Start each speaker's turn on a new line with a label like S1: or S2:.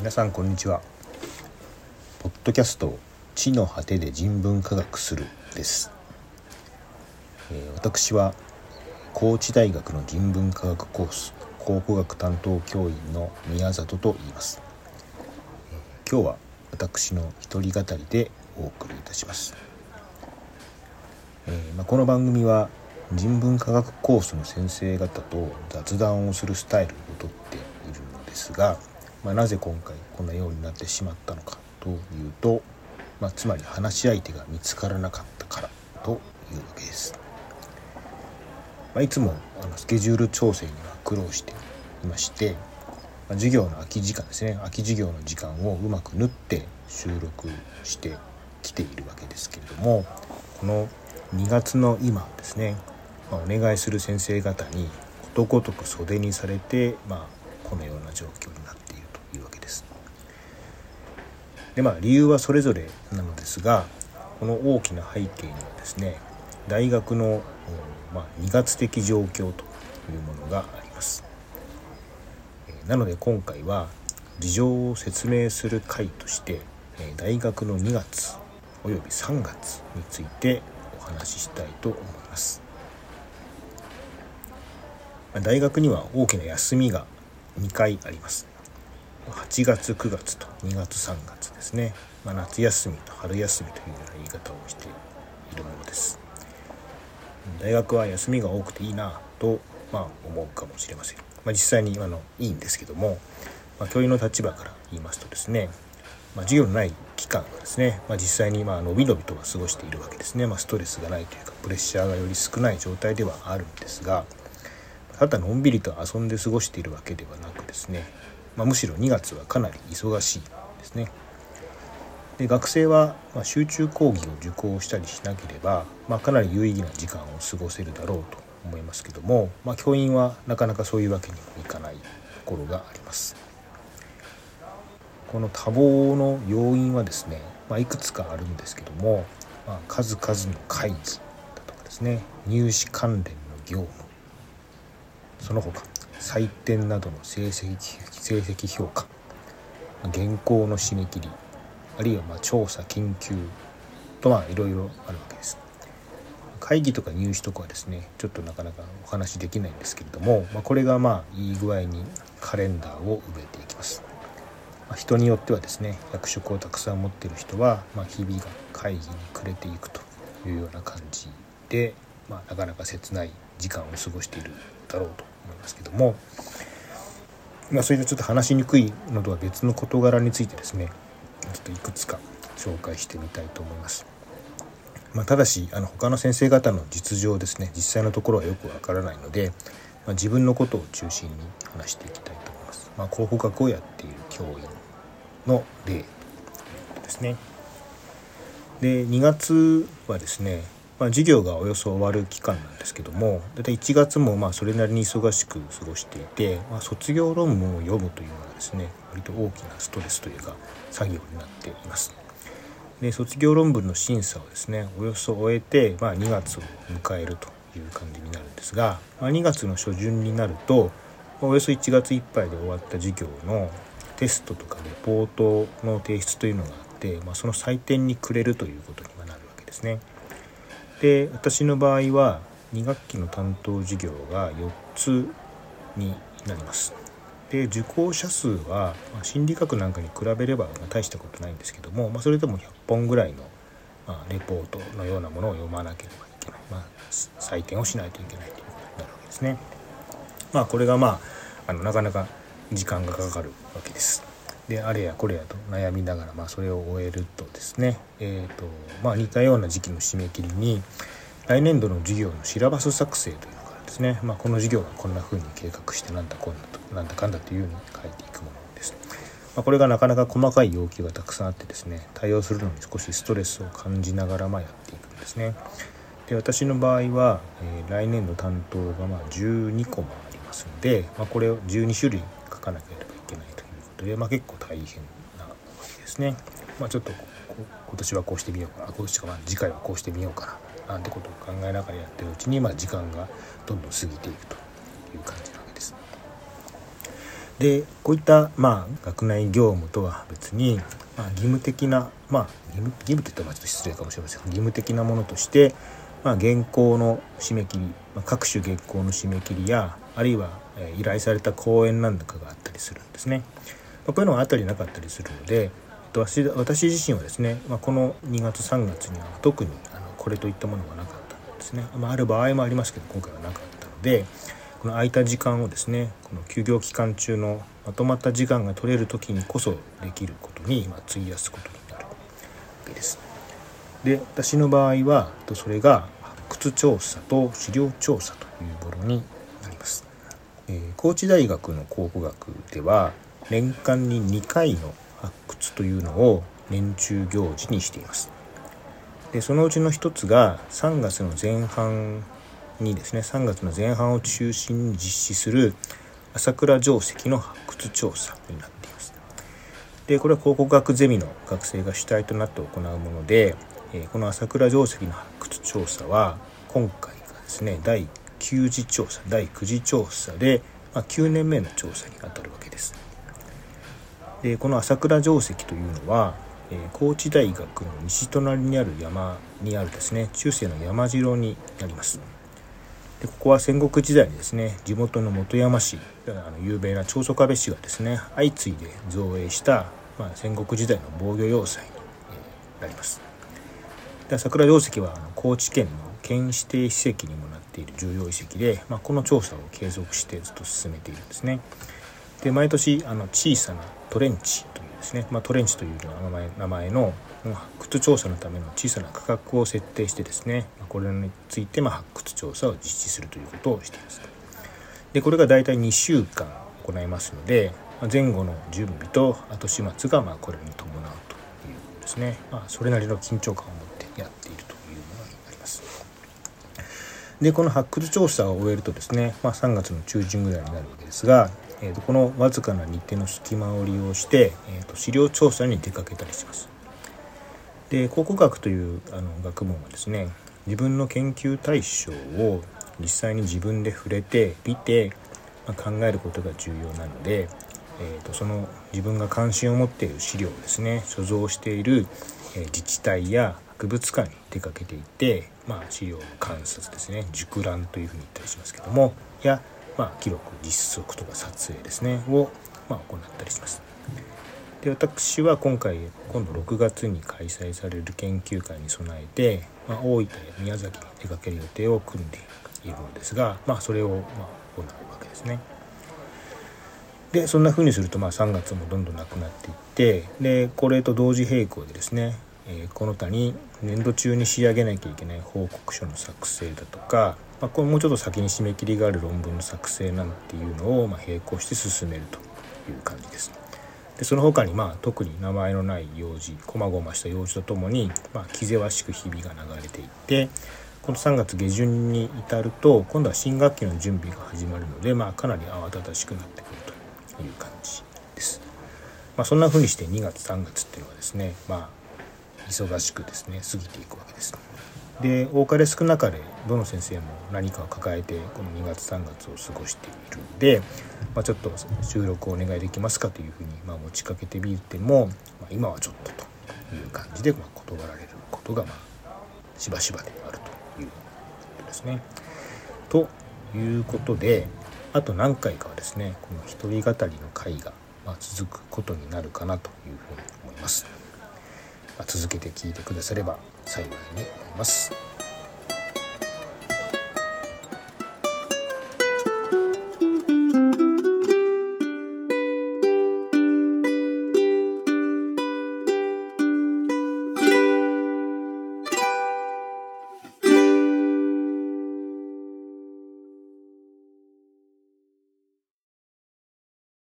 S1: 皆さんこんにちは。ポッドキャスト地の果てで人文科学するです、えー、私は高知大学の人文科学コース考古学担当教員の宮里と言います、今日は私の一人語りでお送りいたします、えー、まあ、この番組は人文科学コースの先生方と雑談をするスタイルをとっているのですが、まあ、なぜ今回こんなようになってしまったのかというと、まあ、つまり話し相手が見つからなかったからというわけです。まあ、いつもあのスケジュール調整には苦労していまして、まあ、授業の空き時間ですね空き授業の時間をうまく縫って収録してきているわけですけれどもこの2月の今ですねまあ、お願いする先生方にことごとく袖にされて、まあ、このような状況になっているというわけです。でまあ理由はそれぞれなのですがこの大きな背景にはですね大学の、まあ、2月的状況というものがあります。なので今回は事情を説明する会として大学の2月および3月についてお話ししたいと思います。大学には大きな休みが2回あります8月9月と2月3月ですね、まあ、夏休みと春休みというような言い方をしているものです。大学は休みが多くていいなと、まあ、思うかもしれません、まあ、実際にあのいいんですけども、まあ、教員の立場から言いますとですね、まあ、授業のない期間はですね、まあ、実際にまあのびのびとは過ごしているわけですね、まあ、ストレスがないというかプレッシャーがより少ない状態ではあるんですがただのんびりと遊んで過ごしているわけではなくですね、まあ、むしろ2月はかなり忙しいですね。で学生は、ま集中講義を受講したりしなければ、まあ、かなり有意義な時間を過ごせるだろうと思いますけども、まあ、教員はなかなかそういうわけにもいかないところがあります。この多忙の要因はですね、まあ、いくつかあるんですけども、まあ、数々の会議だとかですね入試関連の業務その他採点などの成績成績評価原稿の締め切りあるいはま調査研究とまあいろいろあるわけです。会議とか入試とかはですねちょっとなかなかお話できないんですけれども、まあ、これがまあいい具合にカレンダーを埋めていきます。まあ、人によってはですね役職をたくさん持っている人は、まあ、日々が会議に暮れていくというような感じで、まあ、なかなか切ない時間を過ごしているだろうと思いますけども、まあ、それでちょっと話しにくいのとは別の事柄についてですねちょっといくつか紹介してみたいと思います。まあ、ただしあの他の先生方の実情ですね実際のところはよくわからないので、まあ、自分のことを中心に話していきたいと思います。まあ、広報学をやっている教員の例ですね。で2月はですねまあ、授業がおよそ終わる期間なんですけども大体1月もまあそれなりに忙しく過ごしていて、まあ、卒業論文を読むというのがですね割と大きなストレスというか作業になっています。で卒業論文の審査をですねおよそ終えて、まあ、2月を迎えるという感じになるんですが、まあ、2月の初旬になるとおよそ1月いっぱいで終わった授業のテストとかレポートの提出というのがあって、まあ、その採点に暮れるということになるわけですね。で私の場合は2学期の担当授業が4つになります。で受講者数は、まあ、心理学なんかに比べれば、まあ、大したことないんですけども、まあ、それでも100本ぐらいの、まあ、レポートのようなものを読まなければいけない、まあ、採点をしないといけないということになるわけですね。まあこれがまああのなかなか時間がかかるわけです。であれやこれやと悩みながら、まあ、それを終えるとですね、えーとまあ、似たような時期の締め切りに来年度の授業のシラバス作成というのがですね、まあ、この授業はこんな風に計画してなんだこんなとなんだかんだというように書いていくものです。まあ、これがなかなか細かい要求がたくさんあってですね対応するのに少しストレスを感じながらまあやっていくんですね。で私の場合は、えー、来年度担当がまあ12個もありますので、まあ、これを12種類書かなければいけないとことで、まあ、結構大変なわけですね。まあ、ちょっと今年はこうしてみようかな今年かまあ次回はこうしてみようかななんてことを考えながらやってるうちに、まあ、時間がどんどん過ぎていくという感じなわけです。でこういった、まあ、学内業務とは別に、まあ、義務的な、まあ、義務義務って言ったらちょっと失礼かもしれませんが義務的なものとして、まあ、原稿の締め切り、まあ、各種原稿の締め切りやあるいは、え、依頼された講演なんかがあったりするんですね。こういうのがあったりなかったりするので私私自身はですね、まあ、この2月3月には特にあのこれといったものがなかったんですね、まあ、ある場合もありますけど今回はなかったのでこの空いた時間をですねこの休業期間中のまとまった時間が取れる時にこそできることに、ま費やすことになるわけです。で私の場合はそれが発掘調査と資料調査というものになります。えー、高知大学の考古学では年間に2回の発掘というのを年中行事にしています。でそのうちの一つが3月の前半にですね3月の前半を中心に実施する朝倉定石の発掘調査になっています。でこれは考古学ゼミの学生が主体となって行うもので、えこの朝倉定石の発掘調査は今回がですね第9次調査第9次調査で、まあ、9年目の調査にあたるわけです。でこの朝倉定石というのは、え高知大学の西隣にある山にあるですね中世の山城になります。でここは戦国時代にですね地元の本山市あの有名な長宗我部氏がですね相次いで造営した、まあ、戦国時代の防御要塞に、なります。で桜定石はあの高知県の県指定史跡にもなっている重要遺跡で、まあ、この調査を継続してずっと進めているんですね。で毎年あの小さなトレンチというですね、まあ、トレンチという名前名前の発掘調査のための小さな区画を設定してですねこれについてま発掘調査を実施するということをしています。でこれが大体2週間行いますので前後の準備と後始末がまこれに伴うというですね、まあ、それなりの緊張感を持ってやっているというものになります。でこの発掘調査を終えるとですね、まあ、3月の中旬ぐらいになるわけですがえーと、このわずかな日程の隙間を利用して、えーと、資料調査に出かけたりします。で考古学というあの学問はですね自分の研究対象を実際に自分で触れて見て、まあ、考えることが重要なので、えーと、その自分が関心を持っている資料をですね所蔵している、え、自治体や博物館に出かけていって、まあ、資料の観察ですね熟覧というふうに言ったりしますけどもやまあ、記録実測とか撮影ですねを、まあ、行ったりします。で私は今回今度6月に開催される研究会に備えて、まあ、大分や宮崎に出かける予定を組んでいるのですが、まあ、それをまあ行うわけですね。でそんな風にするとまあ3月もどんどんなくなっていってでこれと同時並行でですね、えー、この他に年度中に仕上げなきゃいけない報告書の作成だとかまあ、これもうちょっと先に締め切りがある論文の作成なんていうのをま並行して進めるという感じです。でその他にまあ特に名前のない用事こまごました用事とともに、まあ、気ぜわしく日々が流れていってこの3月下旬に至ると今度は新学期の準備が始まるので、まあ、かなり慌ただしくなってくるという感じです。まあ、そんな風にして2月3月っていうのはですね、まあ、忙しくですね過ぎていくわけです。で多かれ少なかれどの先生も何かを抱えてこの2月3月を過ごしているので、まあ、ちょっと収録をお願いできますかというふうにま持ちかけてみても、まあ、今はちょっとという感じでま断られることがましばしばであるということですね。ということであと何回かはですねこの一人語りの会がま続くことになるかなというふうに思います。ま続けて聞いてくだされば幸いに思います。